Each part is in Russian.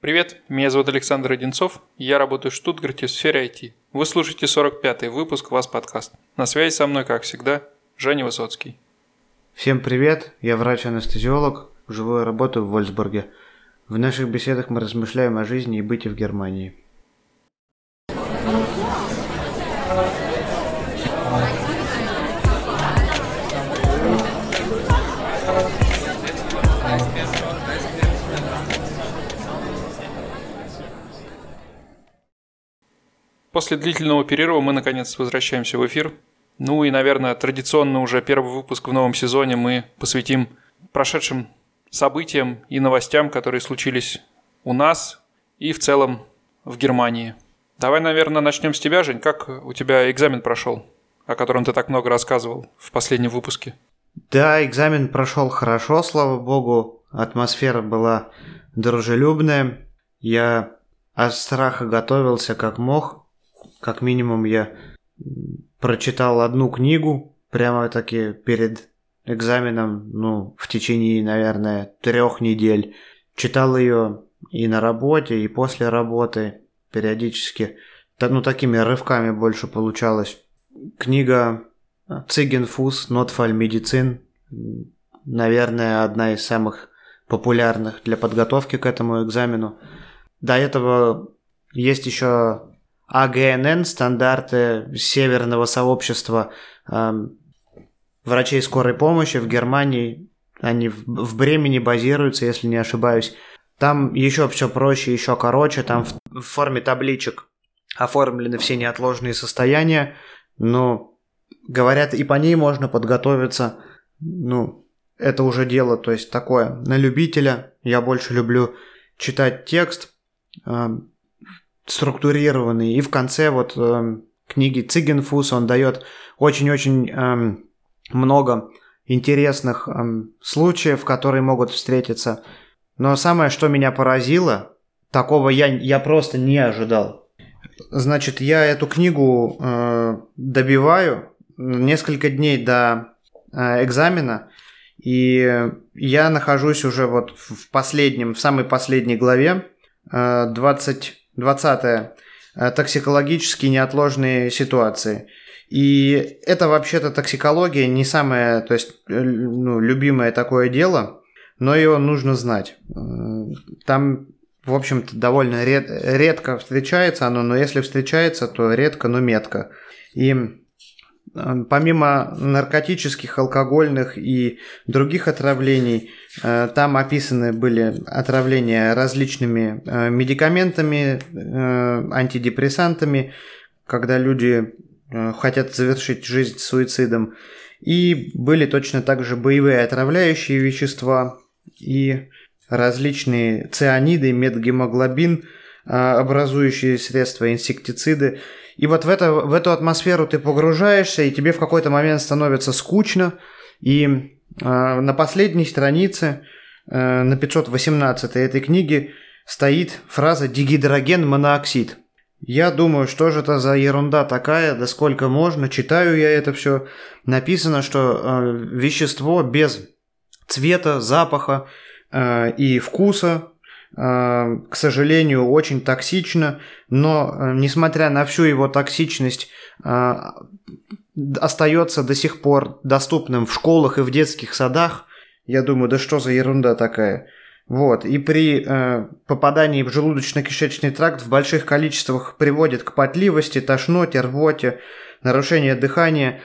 Привет, меня зовут Александр Одинцов, я работаю в Штутгарте в сфере IT. Вы слушаете 45-й выпуск «Вас подкаст». На связи со мной, как всегда, Женя Высоцкий. Всем привет, я врач-анестезиолог, живу и работаю в Вольсбурге. В наших беседах мы размышляем о жизни и быте в Германии. После длительного перерыва мы наконец возвращаемся в эфир. Ну и, наверное, традиционно уже первый выпуск в новом сезоне мы посвятим прошедшим событиям и новостям, которые случились у нас и в целом в Германии. Давай, наверное, начнем с тебя, Жень. Как у тебя экзамен прошел, о котором ты так много рассказывал в последнем выпуске? Да, экзамен прошел хорошо, слава богу. Атмосфера была дружелюбная. Я от страха готовился как мог. Как минимум я прочитал одну книгу прямо-таки перед экзаменом, ну, в течение, наверное, трех недель. Читал ее и на работе, и после работы периодически. Ну, такими рывками больше получалось. Книга Цигенфус Нотфаль Медицин. Наверное, одна из самых популярных для подготовки к этому экзамену. До этого есть еще АГНН, стандарты северного сообщества э, врачей скорой помощи в Германии. Они в, в Бремени базируются, если не ошибаюсь. Там еще все проще, еще короче. Там в, в форме табличек оформлены все неотложные состояния. Но, говорят, и по ней можно подготовиться. Ну, это уже дело, то есть такое, на любителя. Я больше люблю читать текст, э, структурированный. И в конце вот э, книги Цигенфус он дает очень-очень э, много интересных э, случаев, которые могут встретиться. Но самое, что меня поразило, такого я, я просто не ожидал. Значит, я эту книгу э, добиваю несколько дней до э, экзамена, и я нахожусь уже вот в последнем, в самой последней главе, э, 20 20. Э, токсикологические неотложные ситуации. И это вообще-то токсикология не самое, то есть, э, ну, любимое такое дело, но его нужно знать. Э, там, в общем-то, довольно ред, редко встречается оно, но если встречается, то редко, но метко. И помимо наркотических, алкогольных и других отравлений, Э, там описаны были отравления различными э, медикаментами, э, антидепрессантами, когда люди хотят завершить жизнь суицидом. И были точно так же боевые отравляющие вещества и различные цианиды, медгемоглобин, образующие средства, инсектициды. И вот в, это, в эту атмосферу ты погружаешься, и тебе в какой-то момент становится скучно, и а, на последней странице, э, на 518 этой книги, стоит фраза «дигидроген монооксид». Я думаю, что же это за ерунда такая, да сколько можно, читаю я это все. Написано, что э, вещество без цвета, запаха э, и вкуса, э, к сожалению, очень токсично, но э, несмотря на всю его токсичность, э, остается до сих пор доступным в школах и в детских садах, я думаю, да что за ерунда такая. Вот, и при э, попадании в желудочно-кишечный тракт в больших количествах приводит к потливости, тошноте, рвоте, нарушению дыхания.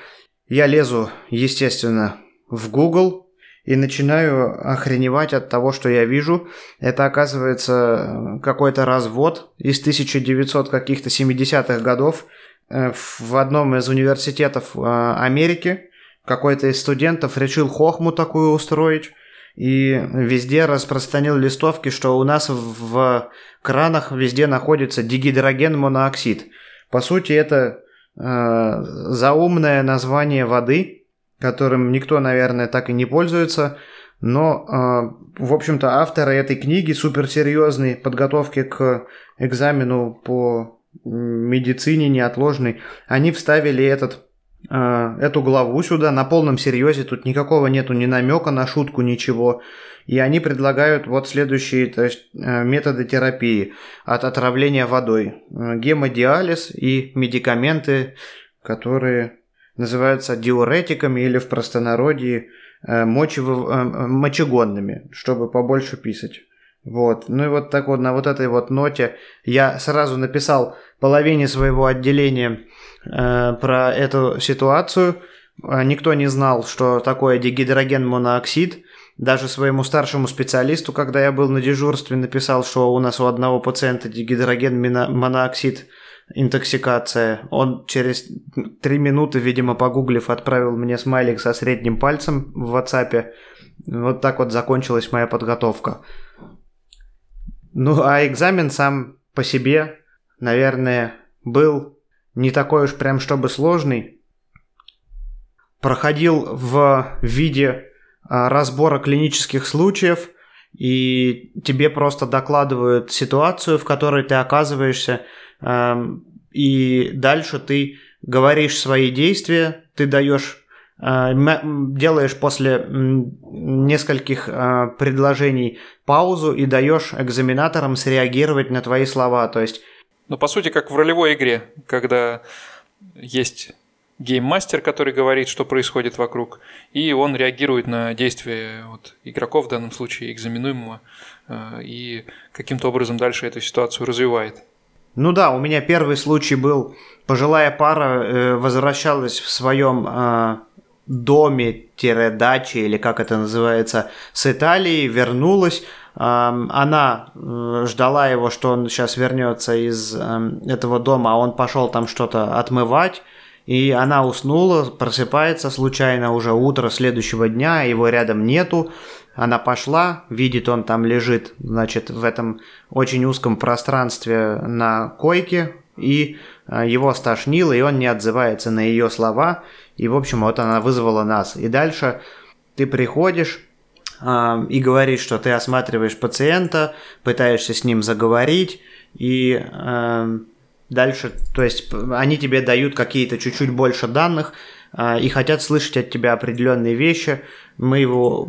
Я лезу, естественно, в Google и начинаю охреневать от того, что я вижу. Это оказывается какой-то развод из 1900 каких-то 70-х годов – Э, в одном из университетов э, Америки какой-то из студентов решил хохму такую устроить и везде распространил листовки, что у нас в кранах везде находится дигидроген монооксид. По сути, это э, заумное название воды, которым никто, наверное, так и не пользуется. Но, э, в общем-то, авторы этой книги суперсерьезной подготовки к экзамену по медицине неотложной, они вставили этот э, эту главу сюда на полном серьезе, тут никакого нету ни намека на шутку, ничего. И они предлагают вот следующие то есть, э, методы терапии от отравления водой. Гемодиализ и медикаменты, которые называются диуретиками или в простонародье э, мочевы, мочегонными, чтобы побольше писать. Вот. Ну и вот так вот на вот этой вот ноте я сразу написал половине своего отделения э, про эту ситуацию. Никто не знал, что такое дигидроген моноксид. Даже своему старшему специалисту, когда я был на дежурстве, написал, что у нас у одного пациента дигидроген моноксид интоксикация. Он через три минуты, видимо, погуглив, отправил мне смайлик со средним пальцем в WhatsApp. Вот так вот закончилась моя подготовка. Ну, а экзамен сам по себе, наверное, был не такой уж прям чтобы сложный. Проходил в виде а, разбора клинических случаев, и тебе просто докладывают ситуацию, в которой ты оказываешься, и дальше ты говоришь свои действия, ты даешь а, делаешь после нескольких а, предложений паузу и даешь экзаменаторам среагировать на твои слова. То есть... Ну, по сути, как в ролевой игре, когда есть гейммастер, который говорит, что происходит вокруг, и он реагирует на действия вот, игроков, в данном случае экзаменуемого, э, и каким-то образом дальше эту ситуацию развивает. Ну да, у меня первый случай был, пожилая пара э, возвращалась в своем э, доме-даче, или как это называется, с Италии, вернулась, она э, ждала его, что он сейчас вернется из этого дома, а он пошел там что-то отмывать, и она уснула, просыпается случайно уже утро следующего дня, его рядом нету. Она пошла, видит, он там лежит, значит, в этом очень узком пространстве на койке, и э, его стошнило, и он не отзывается на ее слова. И, в общем, вот она вызвала нас. И дальше ты приходишь э, и говоришь, что ты осматриваешь пациента, пытаешься с ним заговорить, и э, Дальше, то есть они тебе дают какие-то чуть-чуть больше данных э, и хотят слышать от тебя определенные вещи. Мы его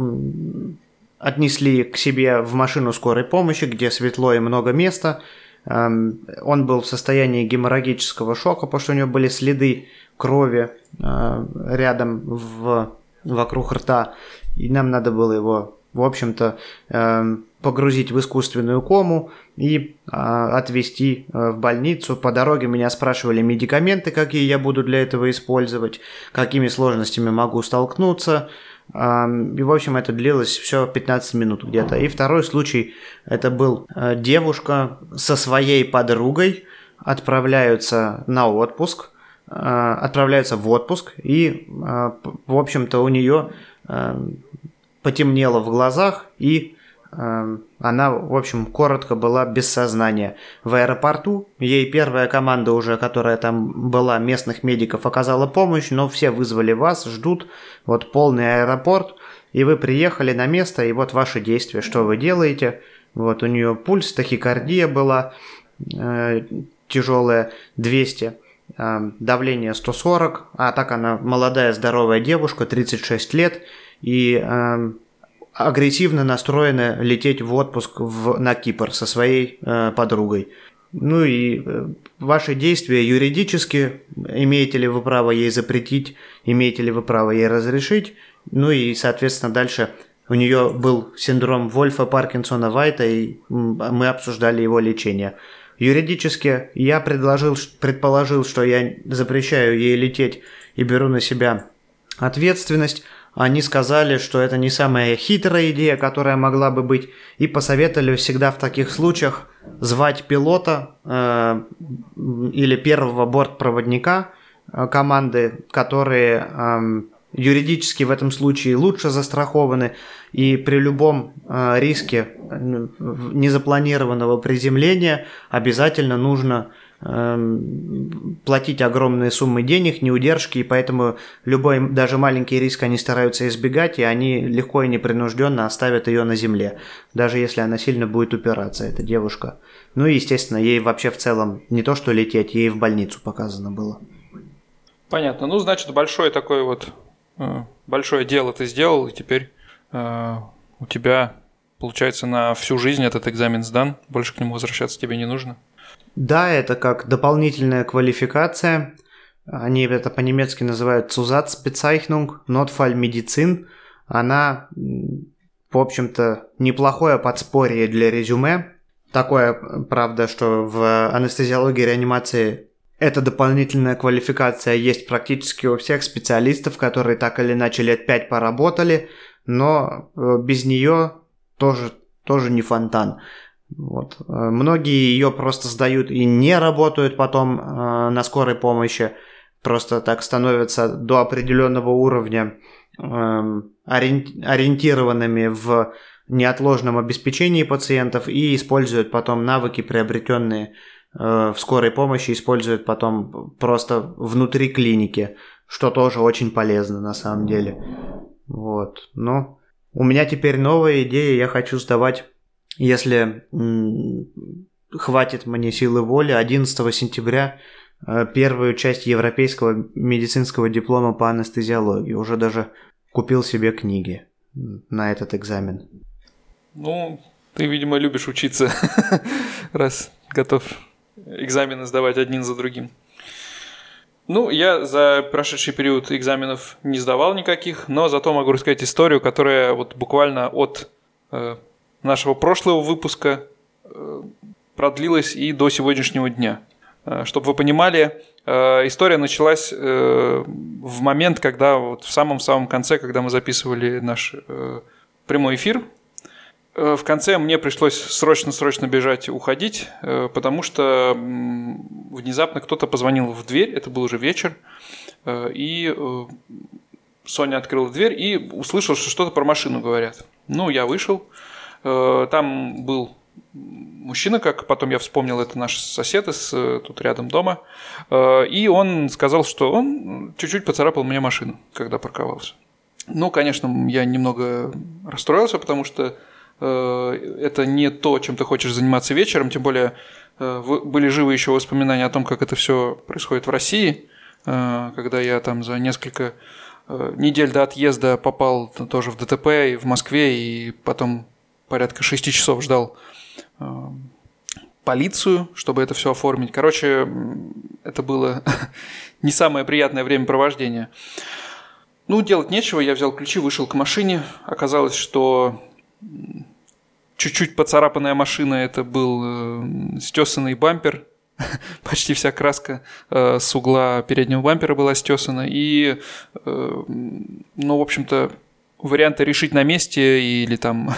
отнесли к себе в машину скорой помощи, где светло и много места. Эм, он был в состоянии геморрагического шока, потому что у него были следы крови э, рядом в, вокруг рта. И нам надо было его, в общем-то, э, погрузить в искусственную кому и э, отвезти э, в больницу. По дороге меня спрашивали медикаменты, какие я буду для этого использовать, какими сложностями могу столкнуться. И, в общем, это длилось все 15 минут где-то. И второй случай, это был э, девушка со своей подругой, отправляются на отпуск, э, отправляются в отпуск, и, э, в общем-то, у нее потемнело в глазах, и она, в общем, коротко была без сознания. В аэропорту ей первая команда уже, которая там была, местных медиков, оказала помощь, но все вызвали вас, ждут, вот полный аэропорт, и вы приехали на место, и вот ваши действия, что вы делаете. Вот у нее пульс, тахикардия была э, тяжелая, 200, э, давление 140, а так она молодая, здоровая девушка, 36 лет, и э, агрессивно настроена лететь в отпуск в, на Кипр со своей э, подругой. Ну и э, ваши действия юридически, имеете ли вы право ей запретить, имеете ли вы право ей разрешить, ну и, соответственно, дальше у нее был синдром Вольфа Паркинсона Вайта, и мы обсуждали его лечение. Юридически я предложил, предположил, что я запрещаю ей лететь и беру на себя ответственность, они сказали, что это не самая хитрая идея, которая могла бы быть, и посоветовали всегда в таких случаях звать пилота э, или первого бортпроводника э, команды, которые э, юридически в этом случае лучше застрахованы, и при любом э, риске э, незапланированного приземления обязательно нужно платить огромные суммы денег, неудержки, и поэтому любой, даже маленький риск они стараются избегать, и они легко и непринужденно оставят ее на земле, даже если она сильно будет упираться, эта девушка. Ну и, естественно, ей вообще в целом не то что лететь, ей в больницу показано было. Понятно. Ну, значит, большое такое вот э, большое дело ты сделал, и теперь э, у тебя, получается, на всю жизнь этот экзамен сдан, больше к нему возвращаться тебе не нужно. Да, это как дополнительная квалификация. Они это по-немецки называют Zusatzbezeichnung, Notfallmedizin. Она, в общем-то, неплохое подспорье для резюме. Такое, правда, что в анестезиологии и реанимации эта дополнительная квалификация есть практически у всех специалистов, которые так или иначе лет пять поработали, но э, без нее тоже, тоже не фонтан. Вот. Многие ее просто сдают и не работают потом э, на скорой помощи, просто так становятся до определенного уровня э, ориентированными в неотложном обеспечении пациентов и используют потом навыки, приобретенные э, в скорой помощи, используют потом просто внутри клиники, что тоже очень полезно на самом деле. Вот. Но у меня теперь новая идея, я хочу сдавать если хватит мне силы воли, 11 сентября э, первую часть европейского медицинского диплома по анестезиологии. Уже даже купил себе книги на этот экзамен. Ну, ты, видимо, любишь учиться, раз готов экзамены сдавать один за другим. Ну, я за прошедший период экзаменов не сдавал никаких, но зато могу рассказать историю, которая вот буквально от э, нашего прошлого выпуска э, продлилась и до сегодняшнего дня. Э, Чтобы вы понимали, э, история началась в момент, когда вот в самом-самом конце, когда мы записывали наш прямой эфир, в конце мне пришлось срочно-срочно бежать, уходить, потому что внезапно кто-то позвонил в дверь, это был уже вечер, и Соня открыла дверь и услышал, что что-то про машину говорят. Ну, я вышел, там был мужчина, как потом я вспомнил, это наш сосед из э, тут рядом дома, э, и он сказал, что он чуть-чуть поцарапал мне машину, когда парковался. Ну, конечно, я немного расстроился, потому что это не то, чем ты хочешь заниматься вечером, тем более были живы еще воспоминания о том, как это все происходит в России, когда я там за несколько недель до отъезда попал тоже в ДТП и в Москве, и потом порядка 6 часов ждал э, полицию, чтобы это все оформить. Короче, это было не самое приятное времяпровождение. Ну, делать нечего, я взял ключи, вышел к машине. Оказалось, что чуть-чуть поцарапанная машина это был э, стесанный бампер. Почти вся краска э, с угла переднего бампера была стесана. И, э, ну, в общем-то, варианта решить на месте или там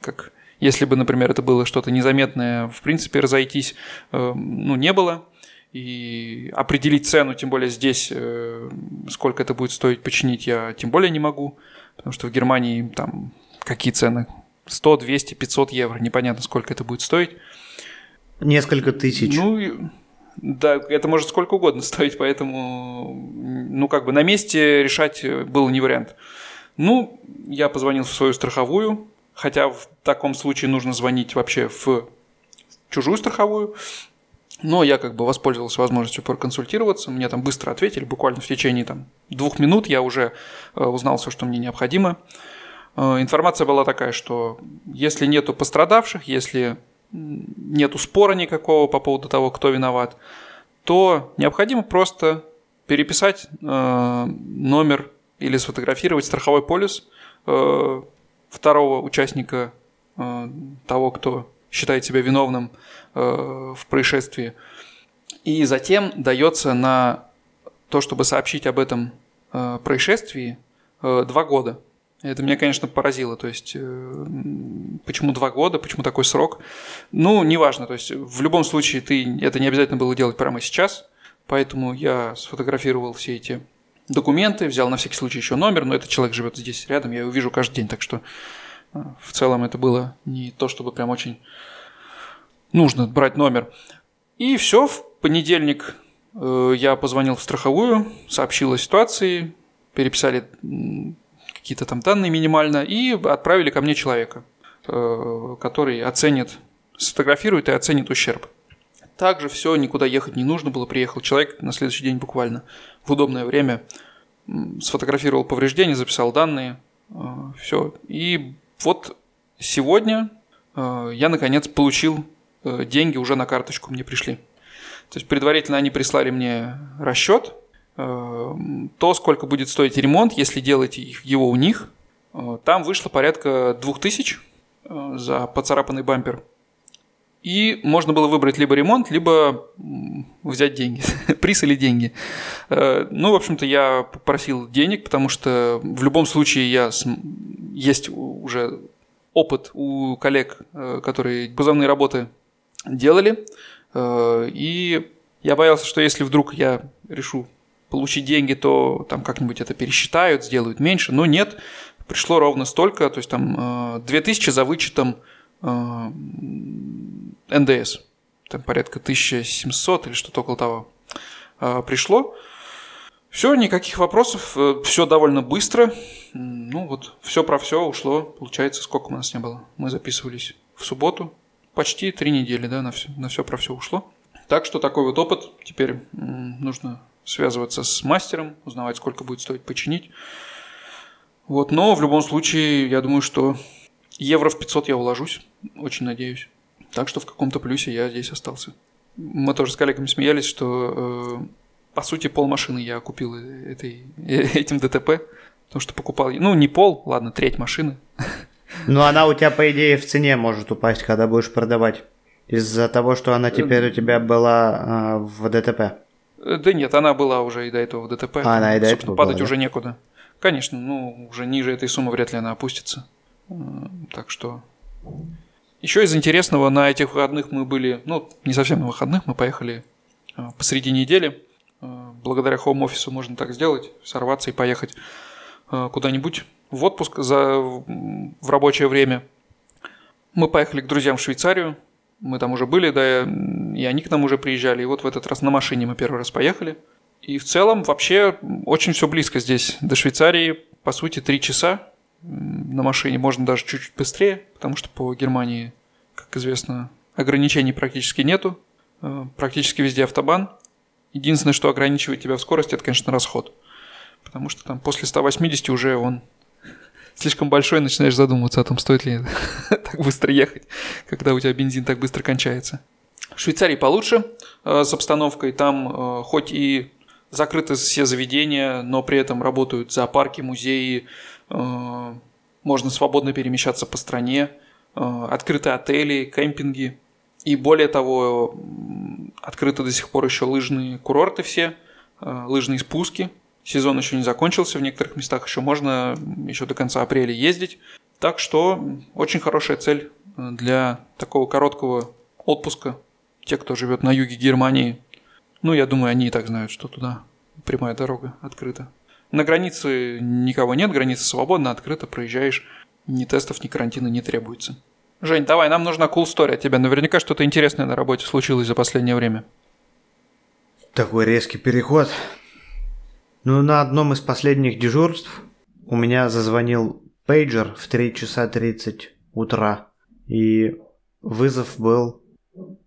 как если бы, например, это было что-то незаметное, в принципе, разойтись, э, ну, не было. И определить цену, тем более здесь, э, сколько это будет стоить починить, я тем более не могу. Потому что в Германии там какие цены? 100, 200, 500 евро. Непонятно, сколько это будет стоить. Несколько тысяч. Ну, да, это может сколько угодно стоить, поэтому, ну, как бы на месте решать было не вариант. Ну, я позвонил в свою страховую, хотя в таком случае нужно звонить вообще в чужую страховую. Но я как бы воспользовался возможностью проконсультироваться, мне там быстро ответили, буквально в течение там, двух минут я уже э, узнал все, что мне необходимо. Э, информация была такая, что если нету пострадавших, если нету спора никакого по поводу того, кто виноват, то необходимо просто переписать э, номер или сфотографировать страховой полис второго участника, э, того, кто считает себя виновным э, в происшествии. И затем дается на то, чтобы сообщить об этом э, происшествии, два года. Это меня, конечно, поразило. То есть, почему два года, почему такой срок? Ну, неважно. То есть, в любом случае, ты это не обязательно было делать прямо сейчас. Поэтому я сфотографировал все эти документы, взял на всякий случай еще номер, но этот человек живет здесь рядом, я его вижу каждый день, так что э, в целом это было не то, чтобы прям очень нужно брать номер. И все, в понедельник э, я позвонил в страховую, сообщил о ситуации, переписали какие-то там данные минимально и отправили ко мне человека, э, который оценит, сфотографирует и оценит ущерб. Также все, никуда ехать не нужно было. Приехал человек на следующий день буквально в удобное время, сфотографировал повреждения, записал данные, все. И вот сегодня я наконец получил деньги уже на карточку, мне пришли. То есть предварительно они прислали мне расчет, то, сколько будет стоить ремонт, если делать его у них. Там вышло порядка 2000 за поцарапанный бампер. И можно было выбрать либо ремонт, либо взять деньги. Приз или деньги. Э, ну, в общем-то, я попросил денег, потому что в любом случае я есть уже опыт у коллег, э, которые кузовные работы делали. Э, и я боялся, что если вдруг я решу получить деньги, то там как-нибудь это пересчитают, сделают меньше. Но нет, пришло ровно столько, то есть там 2000 за вычетом НДС, там порядка 1700 или что-то около того, а, пришло. Все, никаких вопросов, э, все довольно быстро. Ну вот, все про все ушло, получается, сколько у нас не было. Мы записывались в субботу, почти три недели, да, на все, на все про все ушло. Так что такой вот опыт. Теперь нужно связываться с мастером, узнавать, сколько будет стоить починить. Вот, но в любом случае, я думаю, что евро в 500 я уложусь, очень надеюсь. Так что в каком-то плюсе я здесь остался. Мы тоже с коллегами смеялись, что э, по сути пол машины я купил этой, этим ДТП, потому что покупал, ну не пол, ладно, треть машины. Ну она у тебя по идее в цене может упасть, когда будешь продавать. Из-за того, что она теперь у тебя была э, в ДТП. Э, да нет, она была уже и до этого в ДТП. А, она и до этого Падать была, уже да? некуда. Конечно, ну, уже ниже этой суммы вряд ли она опустится. Э, так что еще из интересного, на этих выходных мы были, ну, не совсем на выходных, мы поехали э, посреди недели. Э, благодаря хоум-офису можно так сделать, сорваться и поехать э, куда-нибудь в отпуск за, в рабочее время. Мы поехали к друзьям в Швейцарию, мы там уже были, да, и они к нам уже приезжали, и вот в этот раз на машине мы первый раз поехали. И в целом вообще очень все близко здесь, до Швейцарии, по сути, три часа, на машине можно даже чуть-чуть быстрее, потому что по Германии, как известно, ограничений практически нету. Э, практически везде автобан. Единственное, что ограничивает тебя в скорости, это, конечно, расход. Потому что там после 180 уже он слишком большой, начинаешь задумываться о том, стоит ли так быстро ехать, когда у тебя бензин так быстро кончается. В Швейцарии получше э, с обстановкой. Там э, хоть и закрыты все заведения, но при этом работают зоопарки, музеи, можно свободно перемещаться по стране, э, открыты отели, кемпинги. И более того, открыты до сих пор еще лыжные курорты все, э, лыжные спуски. Сезон еще не закончился, в некоторых местах еще можно еще до конца апреля ездить. Так что очень хорошая цель для такого короткого отпуска. Те, кто живет на юге Германии, ну, я думаю, они и так знают, что туда прямая дорога открыта. На границе никого нет, граница свободна, открыто проезжаешь. Ни тестов, ни карантина не требуется. Жень, давай, нам нужна cool story от тебя. Наверняка что-то интересное на работе случилось за последнее время. Такой резкий переход. Ну, на одном из последних дежурств у меня зазвонил пейджер в 3 часа 30 утра. И вызов был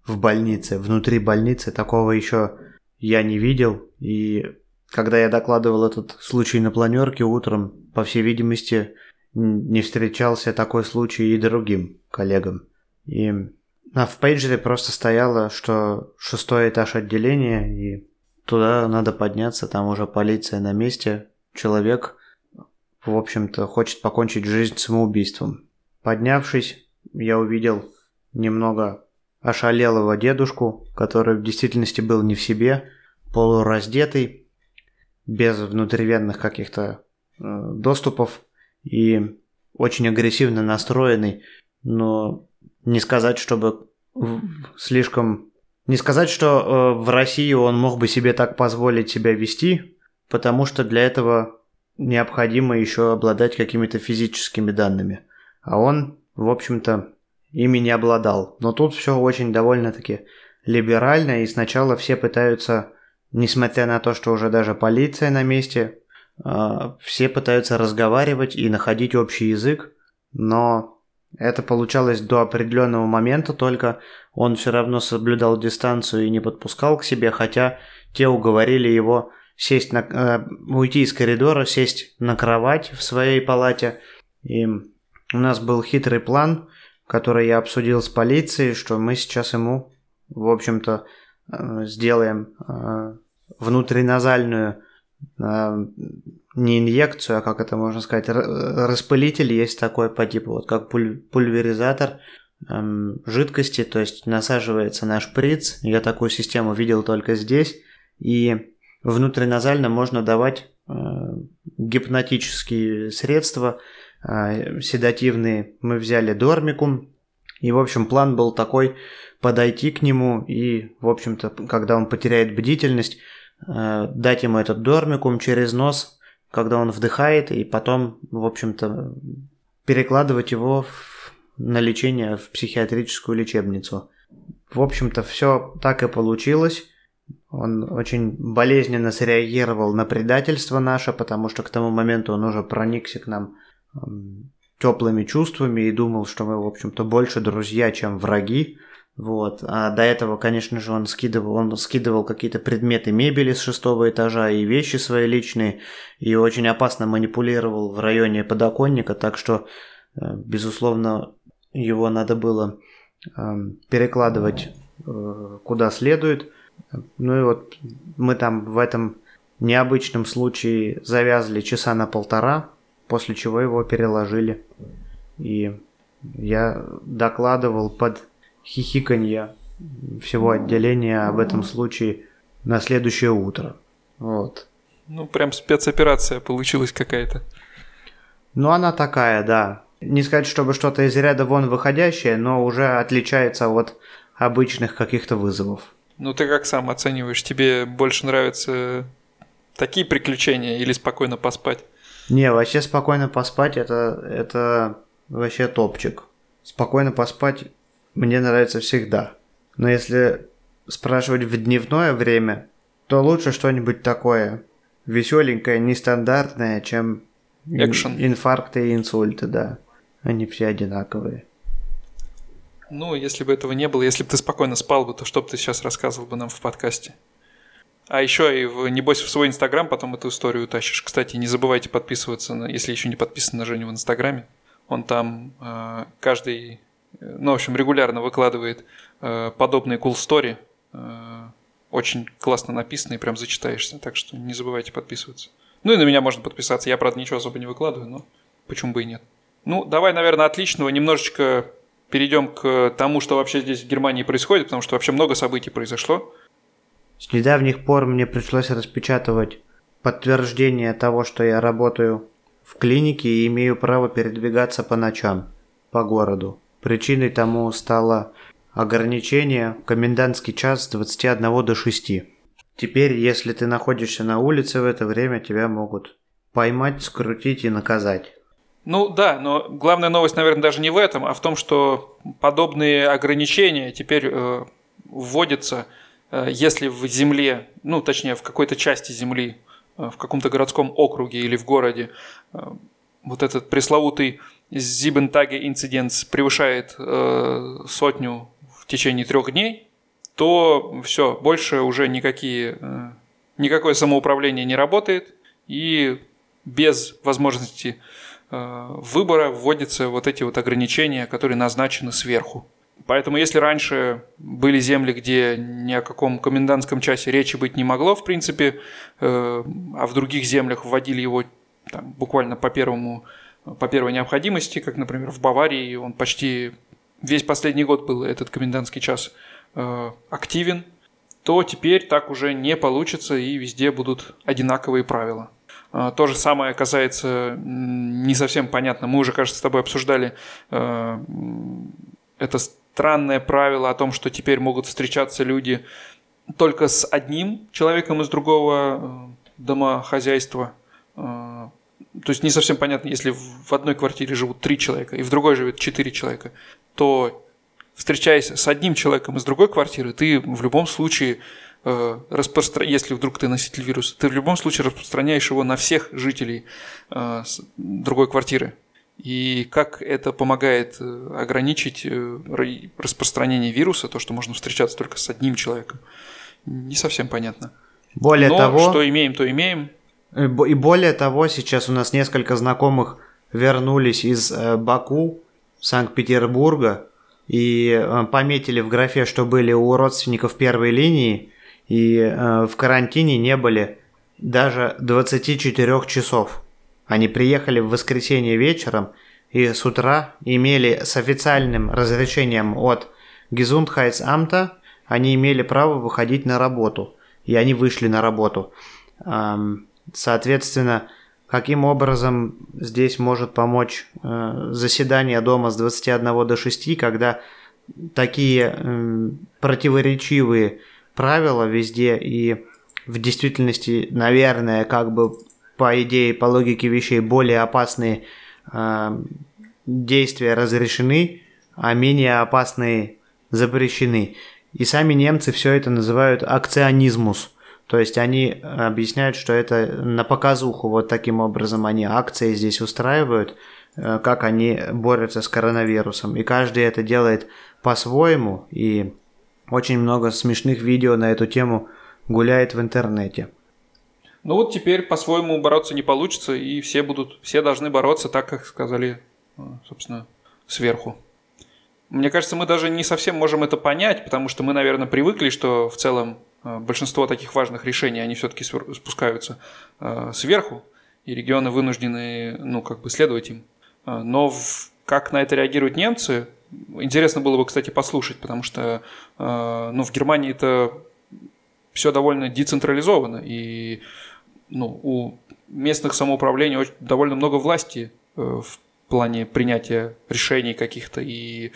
в больнице, внутри больницы. Такого еще я не видел. И когда я докладывал этот случай на планерке утром, по всей видимости, не встречался такой случай и другим коллегам. И а в пейджере просто стояло, что шестой этаж отделения, и туда надо подняться, там уже полиция на месте. Человек, в общем-то, хочет покончить жизнь самоубийством. Поднявшись, я увидел немного ошалелого дедушку, который в действительности был не в себе, полураздетый, без внутривенных каких-то э, доступов и очень агрессивно настроенный, но не сказать, чтобы слишком... Не сказать, что э, в России он мог бы себе так позволить себя вести, потому что для этого необходимо еще обладать какими-то физическими данными. А он, в общем-то, ими не обладал. Но тут все очень довольно-таки либерально, и сначала все пытаются Несмотря на то, что уже даже полиция на месте, а, все пытаются разговаривать и находить общий язык, но это получалось до определенного момента только. он все равно соблюдал дистанцию и не подпускал к себе, хотя те уговорили его сесть на, э, уйти из коридора, сесть на кровать в своей палате. И у нас был хитрый план, который я обсудил с полицией, что мы сейчас ему, в общем-то, э, сделаем э, внутриназальную э, не инъекцию, а как это можно сказать, распылитель есть такой по типу, вот как пульверизатор эм, жидкости, то есть насаживается на шприц. Я такую систему видел только здесь. И внутриназально можно давать э, гипнотические средства, э, седативные. Мы взяли дормикум, и, в общем, план был такой подойти к нему и, в общем-то, когда он потеряет бдительность, дать ему этот дормикум через нос, когда он вдыхает, и потом, в общем-то, перекладывать его в, на лечение в психиатрическую лечебницу. В общем-то, все так и получилось. Он очень болезненно среагировал на предательство наше, потому что к тому моменту он уже проникся к нам теплыми чувствами и думал, что мы, в общем-то, больше друзья, чем враги. Вот. А до этого, конечно же, он скидывал, он скидывал какие-то предметы мебели с шестого этажа и вещи свои личные, и очень опасно манипулировал в районе подоконника, так что, э, безусловно, его надо было эм, перекладывать э, куда следует. Ну и вот мы там в этом необычном случае завязли часа на полтора, после чего его переложили. И я докладывал под хихиканье всего отделения об этом случае на следующее утро. Вот. Ну, прям спецоперация получилась какая-то. Ну, она такая, да. Не сказать, чтобы что-то из ряда вон выходящее, но уже отличается от обычных каких-то вызовов. Ну, ты как сам оцениваешь? Тебе больше нравятся такие приключения или спокойно поспать? Не, вообще спокойно поспать это, это вообще топчик. Спокойно поспать мне нравится всегда. Но если спрашивать в дневное время, то лучше что-нибудь такое веселенькое, нестандартное, чем Экшен. инфаркты и инсульты, да. Они все одинаковые. Ну, если бы этого не было, если бы ты спокойно спал бы, то что бы ты сейчас рассказывал бы нам в подкасте? А еще и, в, небось, в свой Инстаграм потом эту историю утащишь. Кстати, не забывайте подписываться, на, если еще не подписаны на Женю в Инстаграме. Он там э, каждый ну, в общем, регулярно выкладывает э, подобные cool story. Э, очень классно написанные, прям зачитаешься. Так что не забывайте подписываться. Ну и на меня можно подписаться. Я, правда, ничего особо не выкладываю, но почему бы и нет. Ну, давай, наверное, отличного. Немножечко перейдем к тому, что вообще здесь в Германии происходит, потому что вообще много событий произошло. С недавних пор мне пришлось распечатывать подтверждение того, что я работаю в клинике и имею право передвигаться по ночам по городу. Причиной тому стало ограничение комендантский час с 21 до 6. Теперь, если ты находишься на улице в это время, тебя могут поймать, скрутить и наказать. Ну да, но главная новость, наверное, даже не в этом, а в том, что подобные ограничения теперь э, вводятся, э, если в земле, ну точнее в какой-то части земли, э, в каком-то городском округе или в городе, э, вот этот пресловутый Зибентаге инцидент превышает э, сотню в течение трех дней, то все, больше уже никакие, э, никакое самоуправление не работает, и без возможности э, выбора вводятся вот эти вот ограничения, которые назначены сверху. Поэтому если раньше были земли, где ни о каком комендантском часе речи быть не могло, в принципе, э, а в других землях вводили его там, буквально по первому по первой необходимости, как, например, в Баварии он почти весь последний год был этот комендантский час э, активен, то теперь так уже не получится и везде будут одинаковые правила. Э, то же самое касается не совсем понятно. Мы уже, кажется, с тобой обсуждали э, это странное правило о том, что теперь могут встречаться люди только с одним человеком из другого домохозяйства то есть не совсем понятно, если в одной квартире живут три человека и в другой живет четыре человека, то встречаясь с одним человеком из другой квартиры, ты в любом случае э, распростра... если вдруг ты носитель вируса, ты в любом случае распространяешь его на всех жителей э, другой квартиры. и как это помогает э, ограничить э, распространение вируса, то, что можно встречаться только с одним человеком, не совсем понятно. Более Но того, что имеем, то имеем. И более того, сейчас у нас несколько знакомых вернулись из Баку, Санкт-Петербурга, и пометили в графе, что были у родственников первой линии, и в карантине не были даже 24 часов. Они приехали в воскресенье вечером и с утра имели с официальным разрешением от Gesundheitsamta, они имели право выходить на работу. И они вышли на работу. Соответственно, каким образом здесь может помочь э, заседание дома с 21 до 6, когда такие противоречивые правила везде и в действительности, наверное, как бы по идее, по логике вещей, более опасные э, действия разрешены, а менее опасные запрещены. И сами немцы все это называют акционизмус. То есть они объясняют, что это на показуху, вот таким образом они акции здесь устраивают, э, как они борются с коронавирусом. И каждый это делает по-своему, и очень много смешных видео на эту тему гуляет в интернете. Ну вот теперь по-своему бороться не получится, и все будут, все должны бороться так, как сказали, э, собственно, сверху. Мне кажется, мы даже не совсем можем это понять, потому что мы, наверное, привыкли, что в целом э, большинство таких важных решений, они все-таки спускаются э, сверху, и регионы вынуждены, ну, как бы следовать им. Но в, как на это реагируют немцы, интересно было бы, кстати, послушать, потому что, ну, в Германии это все довольно децентрализовано, и ну, у местных самоуправлений очень, довольно много власти э, в плане принятия решений каких-то и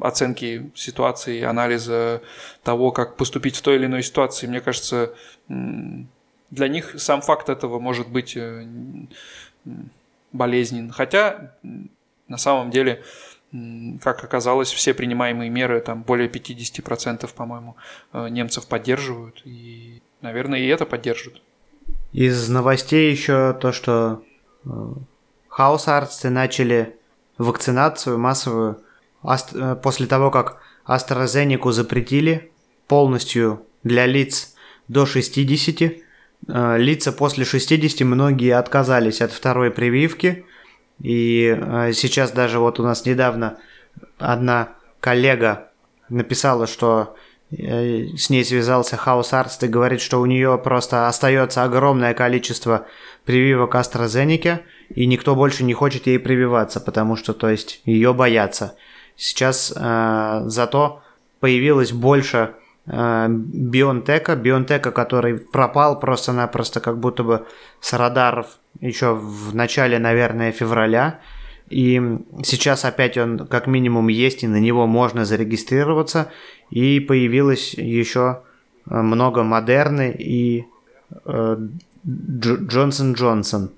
оценки ситуации, анализа того, как поступить в той или иной ситуации. Мне кажется, для них сам факт этого может быть э, болезнен. Хотя на самом деле, как оказалось, все принимаемые меры, там более 50%, по-моему, э, немцев поддерживают. И, наверное, и это поддержат. Из новостей еще то, что э, хаусарцы начали вакцинацию массовую э, после того, как AstraZeneca запретили полностью для лиц до 60. Э, лица после 60 многие отказались от второй прививки. И сейчас даже вот у нас недавно одна коллега написала, что Э, с ней связался Хаус Арст и говорит, что у нее просто остается огромное количество прививок AstraZeneca, и никто больше не хочет ей прививаться, потому что, то есть, ее боятся. Сейчас э, зато появилось больше э, Бионтека, Бионтека, который пропал просто-напросто как будто бы с радаров еще в начале, наверное, февраля. И сейчас опять он как минимум есть, и на него можно зарегистрироваться. И появилось еще э, много Модерны и э, Джонсон Джонсон.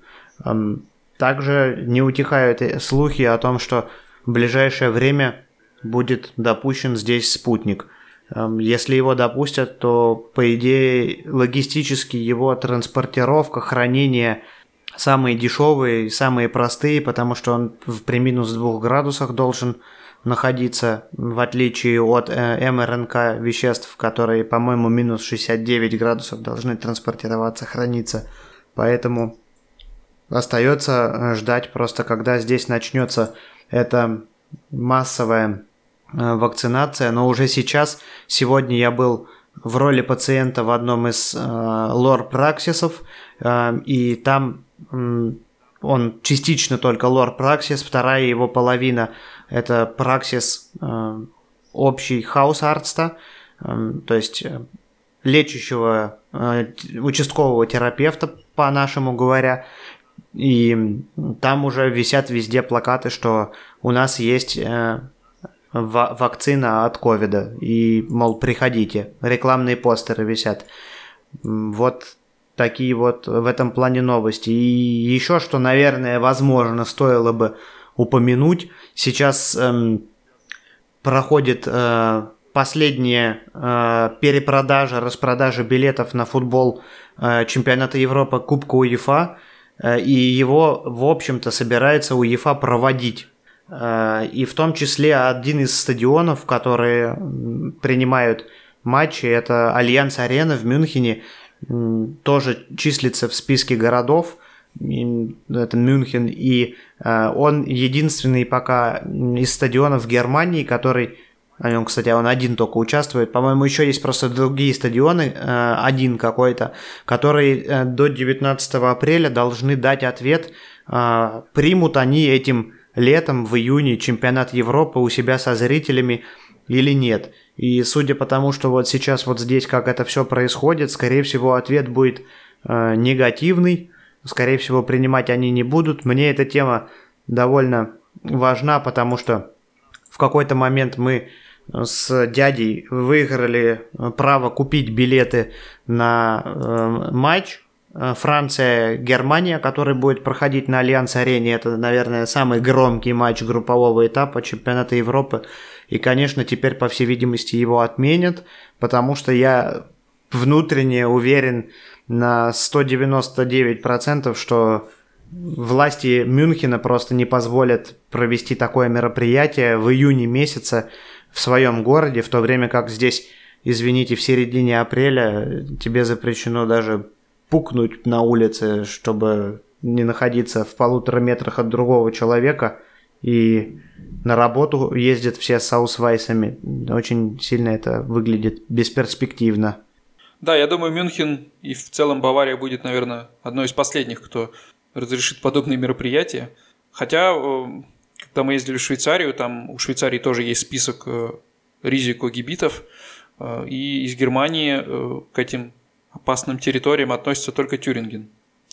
Эм, также не утихают слухи о том, что в ближайшее время будет допущен здесь спутник. Эм, если его допустят, то, по идее, логистически его транспортировка, хранение – самые дешевые, самые простые, потому что он при минус 2 градусах должен находиться, в отличие от э, МРНК веществ, которые, по-моему, минус 69 градусов должны транспортироваться, храниться. Поэтому остается э, ждать просто, когда здесь начнется эта массовая э, вакцинация. Но уже сейчас, сегодня я был в роли пациента в одном из э, лор-праксисов, э, и там он частично только лор праксис, вторая его половина это праксис э, общий хаус артста, э, то есть э, лечащего э, участкового терапевта, по-нашему говоря, и там уже висят везде плакаты, что у нас есть э, вакцина от ковида, и, мол, приходите, рекламные постеры висят. Вот такие вот в этом плане новости. И еще что, наверное, возможно, стоило бы упомянуть. Сейчас эм, проходит э, последняя э, перепродажа, распродажа билетов на футбол э, чемпионата Европы Кубка УЕФА. Э, и его, в общем-то, собирается УЕФА проводить. Э, и в том числе один из стадионов, которые принимают матчи, это Альянц Арена в Мюнхене, тоже числится в списке городов, это Мюнхен, и э, он единственный пока из стадионов Германии, который на кстати, он один только участвует. По-моему, еще есть просто другие стадионы, э, один какой-то, которые до 19 апреля должны дать ответ, примут они этим летом, в июне, чемпионат Европы у себя со зрителями или нет. И судя по тому, что вот сейчас вот здесь как это все происходит, скорее всего ответ будет э, негативный, скорее всего принимать они не будут. Мне эта тема довольно важна, потому что в какой-то момент мы с дядей выиграли право купить билеты на э, матч Э, Франция, Германия, который будет проходить на Альянц Арене. Это, наверное, самый громкий матч группового этапа чемпионата Европы. И, конечно, теперь, по всей видимости, его отменят, потому что я внутренне уверен на 199%, что власти Мюнхена просто не позволят провести такое мероприятие в июне месяце в своем городе, в то время как здесь, извините, в середине апреля тебе запрещено даже пукнуть на улице, чтобы не находиться в полутора метрах от другого человека. И на работу ездят все с аусвайсами. Очень сильно это выглядит бесперспективно. Да, я думаю, Мюнхен и в целом Бавария будет, наверное, одной из последних, кто разрешит подобные мероприятия. Хотя, э, когда мы ездили в Швейцарию, там у Швейцарии тоже есть список э, ризико-гибитов, э, и из Германии к этим опасным территориям относится только Тюринген.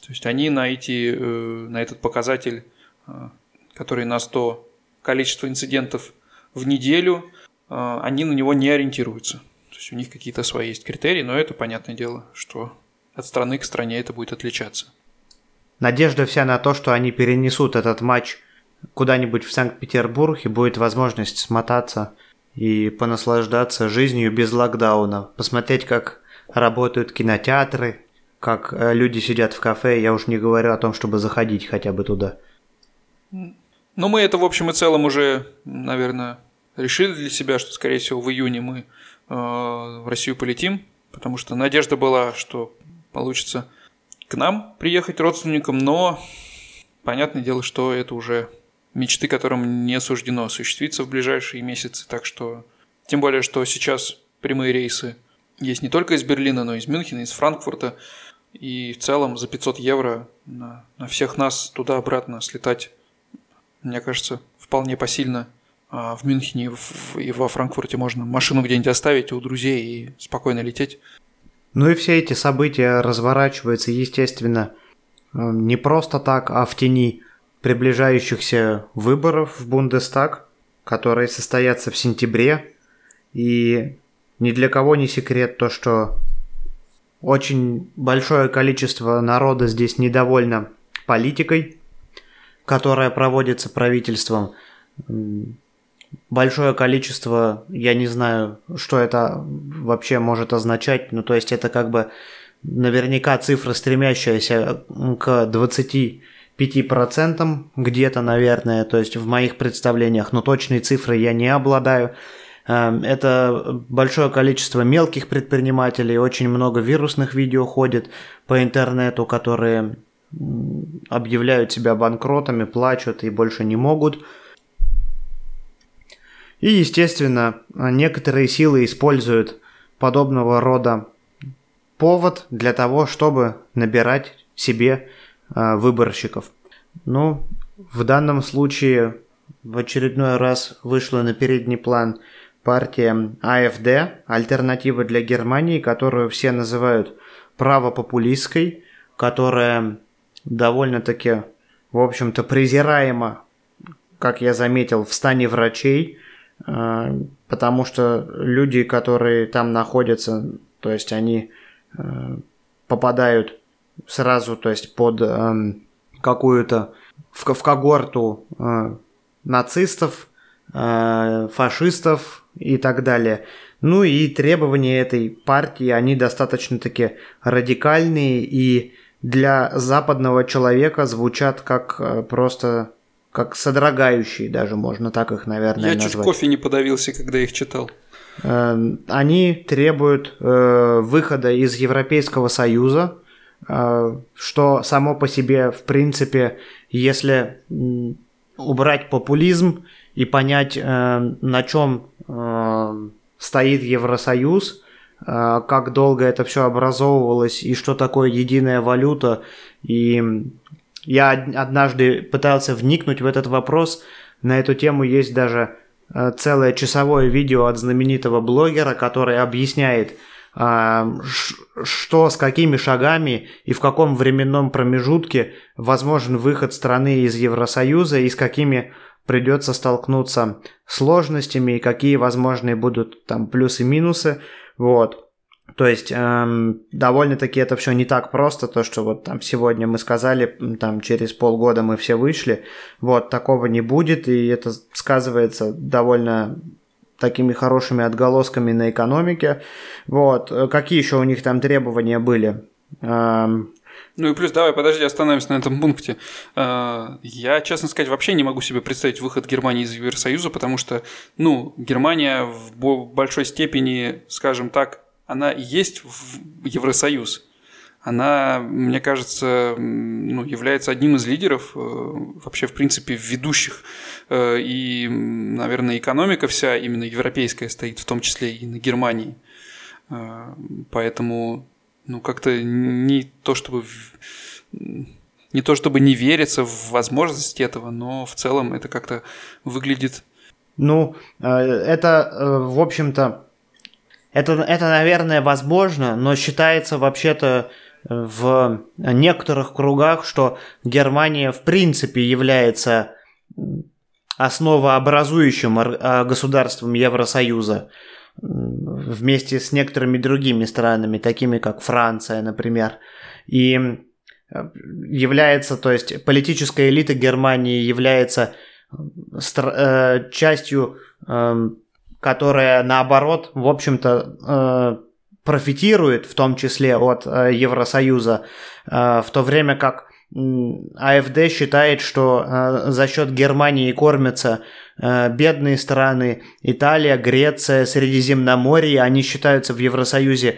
То есть они на, эти, э, на этот показатель, э, который на 100 количество инцидентов в неделю, э, они на него не ориентируются. То есть у них какие-то свои есть критерии, но это понятное дело, что от страны к стране это будет отличаться. Надежда вся на то, что они перенесут этот матч куда-нибудь в Санкт-Петербург и будет возможность смотаться и понаслаждаться жизнью без локдауна, посмотреть, как работают кинотеатры, как э, люди сидят в кафе, я уж не говорю о том, чтобы заходить хотя бы туда. Ну, мы это, в общем и целом, уже, наверное, решили для себя, что, скорее всего, в июне мы э, в Россию полетим, потому что надежда была, что получится к нам приехать родственникам, но понятное дело, что это уже мечты, которым не суждено осуществиться в ближайшие месяцы, так что тем более, что сейчас прямые рейсы есть не только из Берлина, но и из Мюнхена, из Франкфурта. И в целом за 500 евро на, на всех нас туда-обратно слетать, мне кажется, вполне посильно. А в Мюнхене и во Франкфурте можно машину где-нибудь оставить у друзей и спокойно лететь. Ну и все эти события разворачиваются, естественно, э, не просто так, а в тени приближающихся выборов в Бундестаг, которые состоятся в сентябре. И ни для кого не секрет то, что очень большое количество народа здесь недовольно политикой, которая проводится правительством. Большое количество, я не знаю, что это вообще может означать, ну то есть это как бы наверняка цифра, стремящаяся к 25% где-то, наверное, то есть в моих представлениях, но точной цифры я не обладаю. Эм, это большое количество мелких предпринимателей, очень много вирусных видео ходит по интернету, которые объявляют себя банкротами, плачут и больше не могут. И, естественно, некоторые силы используют подобного рода повод для того, чтобы набирать себе выборщиков. Ну, в данном случае в очередной раз вышло на передний план партия АФД, альтернатива для Германии, которую все называют правопопулистской, которая довольно-таки, в общем-то, презираема, как я заметил, в стане врачей, э, потому что люди, которые там находятся, то есть они э, попадают сразу, то есть под эм, какую-то в, в когорту э, нацистов, фашистов, и так далее. Ну и требования этой партии, они достаточно таки радикальные и для западного человека звучат как э, просто как содрогающие даже, можно так их, наверное, Я назвать. чуть кофе не подавился, когда их читал. Э, Они требуют э, выхода из Европейского Союза, э, что само по себе, в принципе, если убрать популизм и понять, э, на чем э, стоит Евросоюз, э, как долго это все образовывалось и что такое единая валюта. И я од- однажды пытался вникнуть в этот вопрос. На эту тему есть даже э, целое часовое видео от знаменитого блогера, который объясняет, что с какими шагами и в каком временном промежутке возможен выход страны из Евросоюза и с какими придется столкнуться сложностями и какие возможные будут там плюсы-минусы. Вот. То есть эм, довольно-таки это все не так просто, то что вот там сегодня мы сказали, там через полгода мы все вышли, вот такого не будет, и это сказывается довольно такими хорошими отголосками на экономике. Вот какие еще у них там требования были? Эм, Ну и плюс, давай, подожди, остановимся на этом пункте. Э, Я, честно сказать, вообще не могу себе представить выход Германии из Евросоюза, потому что, ну, Германия в бо- большой степени, скажем так, она есть в Евросоюз. Она, мне кажется, ну, является одним из лидеров, э, вообще, в принципе, ведущих. Э, И, наверное, экономика вся именно европейская стоит, в том числе и на Германии. Э, Поэтому, ну, как-то не то, чтобы не то чтобы не верится в возможность этого, но в целом это как-то выглядит... Ну, это, в общем-то, это, это, наверное, возможно, но считается вообще-то в некоторых кругах, что Германия в принципе является основообразующим а, государством Евросоюза вместе с некоторыми другими странами, такими как Франция, например. И является, то есть политическая элита Германии является э, частью, эм, которая наоборот, в общем-то, э, профитирует в том числе от э, Евросоюза, э, в то время как АФД считает, что э, за счет Германии кормятся бедные страны Италия, Греция, Средиземноморье, они считаются в Евросоюзе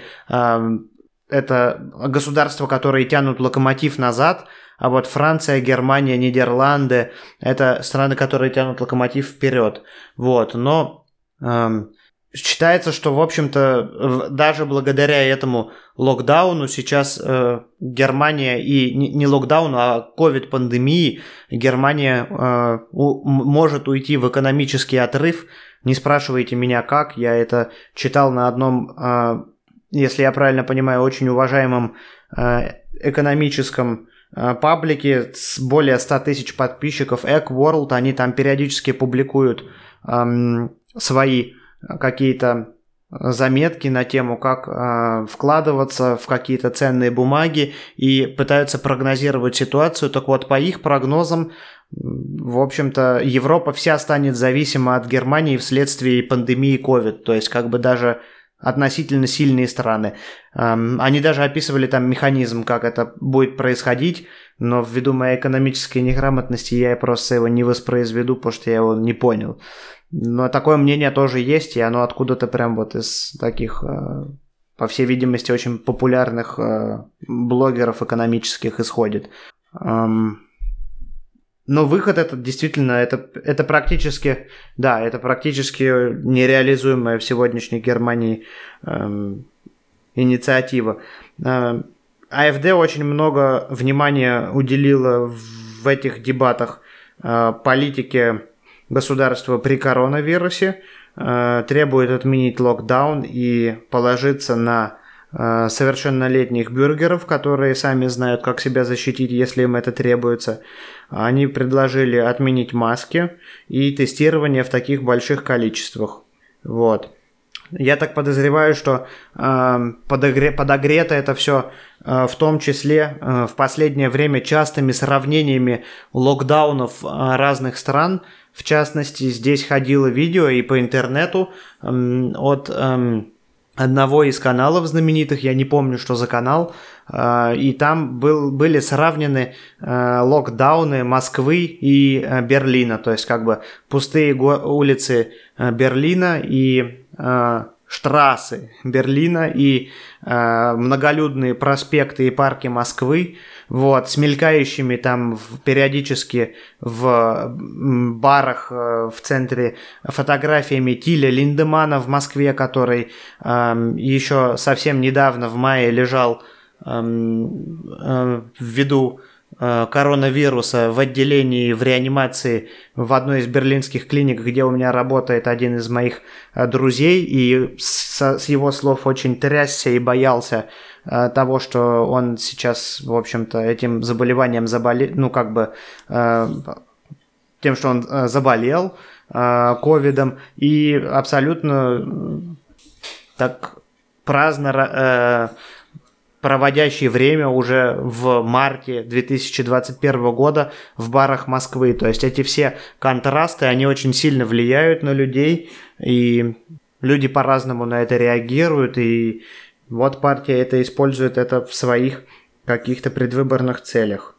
это государства, которые тянут локомотив назад, а вот Франция, Германия, Нидерланды – это страны, которые тянут локомотив вперед. Вот, но эм, считается, что, в общем-то, даже благодаря этому локдауну сейчас э, Германия и не, не локдауну, а ковид-пандемии Германия э, у- может уйти в экономический отрыв. Не спрашивайте меня как, я это читал на одном, э, если я правильно понимаю, очень уважаемом э, экономическом э, паблике с более 100 тысяч подписчиков Egg World, они там периодически публикуют эм, свои какие-то заметки на тему, как э, вкладываться в какие-то ценные бумаги и пытаются прогнозировать ситуацию. Так вот, по их прогнозам, в общем-то, Европа вся станет зависима от Германии вследствие пандемии COVID. То есть, как бы даже относительно сильные страны. Эм, Они даже описывали там механизм, как это будет происходить, но ввиду моей экономической неграмотности я просто его не воспроизведу, потому что я его не понял. Но такое мнение тоже есть, и оно откуда-то прям вот из таких, э, по всей видимости, очень популярных э, блогеров экономических исходит. Эм, Но выход этот действительно, это, это практически, да, это практически нереализуемая в сегодняшней Германии эм, инициатива. Эм, АФД очень много внимания уделила в этих дебатах э, политике государства при коронавирусе, э, требует отменить локдаун и положиться на э, совершеннолетних бюргеров, которые сами знают, как себя защитить, если им это требуется. Они предложили отменить маски и тестирование в таких больших количествах. Вот. Я так подозреваю, что э, подогре- подогрето это все э, в том числе э, в последнее время частыми сравнениями локдаунов э, разных стран. В частности, здесь ходило видео и по интернету эм, от эм, одного из каналов знаменитых, я не помню, что за канал, э, и там был, были сравнены э, локдауны Москвы и э, Берлина, то есть как бы пустые улицы Берлина и штрассы Берлина и э, многолюдные проспекты и парки Москвы, вот, с мелькающими там в, периодически в барах э, в центре фотографиями Тиля Линдемана в Москве, который э, еще совсем недавно в мае лежал э, э, ввиду Э, коронавируса в отделении в реанимации в одной из берлинских клиник, где у меня работает один из моих э, друзей, и с, с его слов очень трясся и боялся э, того, что он сейчас, в общем-то, этим заболеванием заболел, ну, как бы, тем, что он заболел ковидом, и абсолютно так праздно проводящий время уже в марте 2021 года в барах Москвы. То есть эти все контрасты, они очень сильно влияют на людей, и люди по-разному на это реагируют, и вот партия это использует это в своих каких-то предвыборных целях.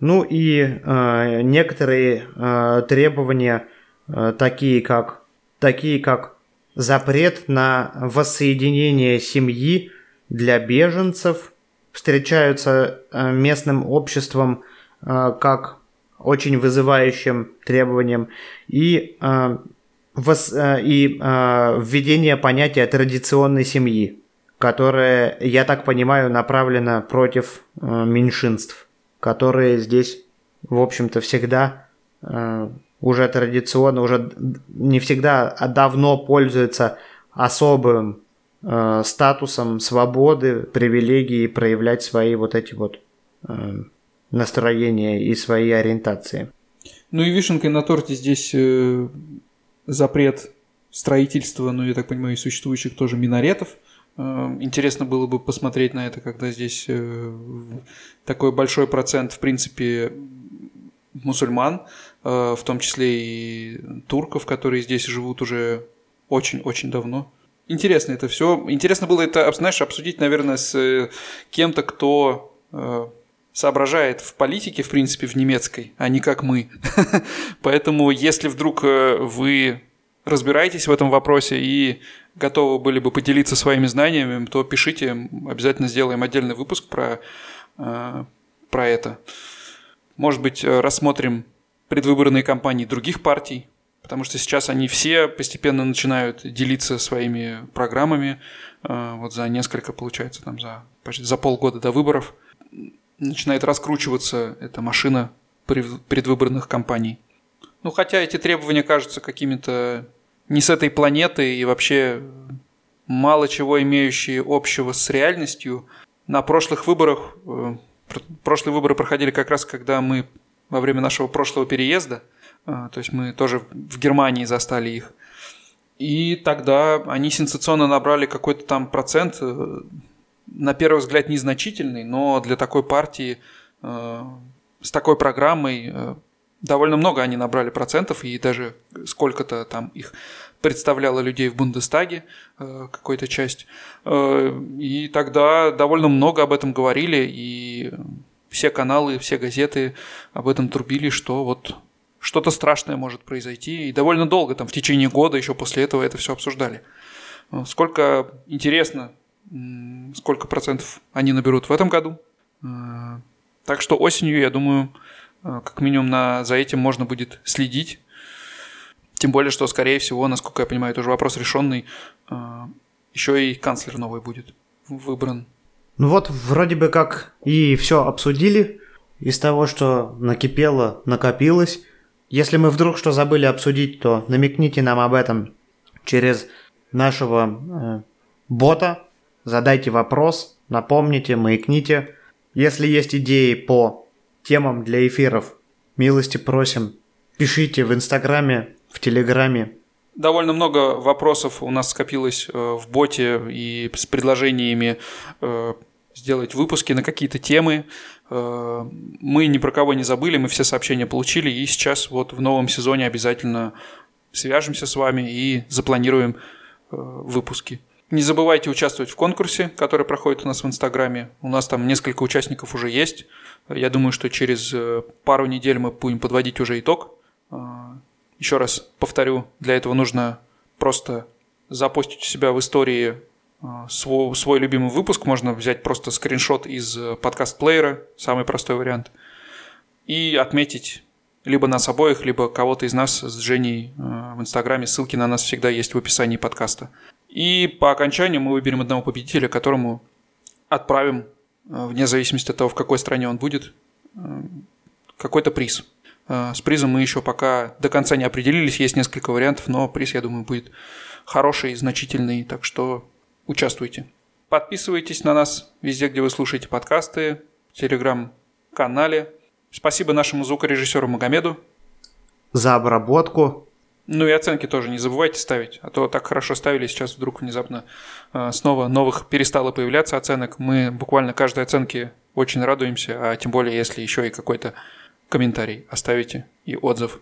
Ну и э, некоторые э, требования, э, такие как такие как запрет на воссоединение семьи для беженцев, встречаются э, местным обществом э, как очень вызывающим требованием, и, э, и введение понятия традиционной семьи, которое, я так понимаю, направлено против меньшинств, которые здесь, в общем-то, всегда уже традиционно, уже не всегда, а давно пользуются особым э, статусом свободы, привилегии проявлять свои вот эти вот э, настроения и свои ориентации. Ну и вишенкой на торте здесь э, запрет строительства, ну я так понимаю, и существующих тоже минаретов. Э, интересно было бы посмотреть на это, когда здесь э, такой большой процент, в принципе, мусульман, э, в том числе и турков, которые здесь живут уже очень-очень давно интересно это все. Интересно было это, знаешь, обсудить, наверное, с э, кем-то, кто э, соображает в политике, в принципе, в немецкой, а не как мы. Поэтому, если вдруг э, вы разбираетесь в этом вопросе и готовы были бы поделиться своими знаниями, то пишите, обязательно сделаем отдельный выпуск про, про это. Может быть, рассмотрим предвыборные кампании других партий, потому что сейчас они все постепенно начинают делиться своими программами. Э, вот за несколько, получается, там за, почти за полгода до выборов начинает раскручиваться эта машина предвыборных кампаний. Ну, хотя эти требования кажутся какими-то не с этой планеты и вообще мало чего имеющие общего с реальностью. На прошлых выборах, э, прошлые выборы проходили как раз, когда мы во время нашего прошлого переезда – то есть мы тоже в Германии застали их. И тогда они сенсационно набрали какой-то там процент, э, на первый взгляд незначительный, но для такой партии э, с такой программой э, довольно много они набрали процентов, и даже сколько-то там их представляло людей в Бундестаге, какой-то часть. И тогда довольно много об этом говорили, и все каналы, все газеты об этом трубили, что вот что-то страшное может произойти. И довольно долго, там, в течение года еще после этого это все обсуждали. Э, сколько интересно, сколько процентов они наберут в этом году. Э, так что осенью, я думаю, э, как минимум на, за этим можно будет следить. Тем более, что, скорее всего, насколько я понимаю, это уже вопрос решенный, еще и канцлер новый будет выбран. Ну вот, вроде бы как и все обсудили. Из того, что накипело, накопилось. Если мы вдруг что забыли обсудить, то намекните нам об этом через нашего э, бота. Задайте вопрос, напомните, маякните. Если есть идеи по темам для эфиров, милости просим. Пишите в Инстаграме, в Телеграме. Довольно много вопросов у нас скопилось э, в боте и с предложениями э, сделать выпуски на какие-то темы. Э, мы ни про кого не забыли, мы все сообщения получили, и сейчас вот в новом сезоне обязательно свяжемся с вами и запланируем э, выпуски. Не забывайте участвовать в конкурсе, который проходит у нас в Инстаграме. У нас там несколько участников уже есть. Я думаю, что через э, пару недель мы будем подводить уже итог. Еще раз повторю, для этого нужно просто запостить у себя в истории свой, свой любимый выпуск. Можно взять просто скриншот из э, подкаст-плеера, самый простой вариант, и отметить либо нас обоих, либо кого-то из нас с Женей э, в Инстаграме. Ссылки на нас всегда есть в описании подкаста. И по окончанию мы выберем одного победителя, которому отправим, э, вне зависимости от того, в какой стране он будет, какой-то приз. С призом мы еще пока до конца не определились, есть несколько вариантов, но приз, я думаю, будет хороший значительный, так что участвуйте. Подписывайтесь на нас везде, где вы слушаете подкасты, в телеграм-канале. Спасибо нашему звукорежиссеру Магомеду. За обработку. Ну и оценки тоже не забывайте ставить, а то так хорошо ставили, сейчас вдруг внезапно э, снова новых перестало появляться оценок. Мы буквально каждой оценке очень радуемся, а тем более, если еще и какой-то комментарий оставите и отзыв.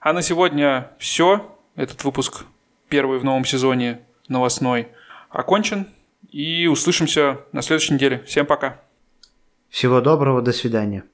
А на сегодня все. Этот выпуск первый в новом сезоне новостной окончен. И услышимся на следующей неделе. Всем пока. Всего доброго, до свидания.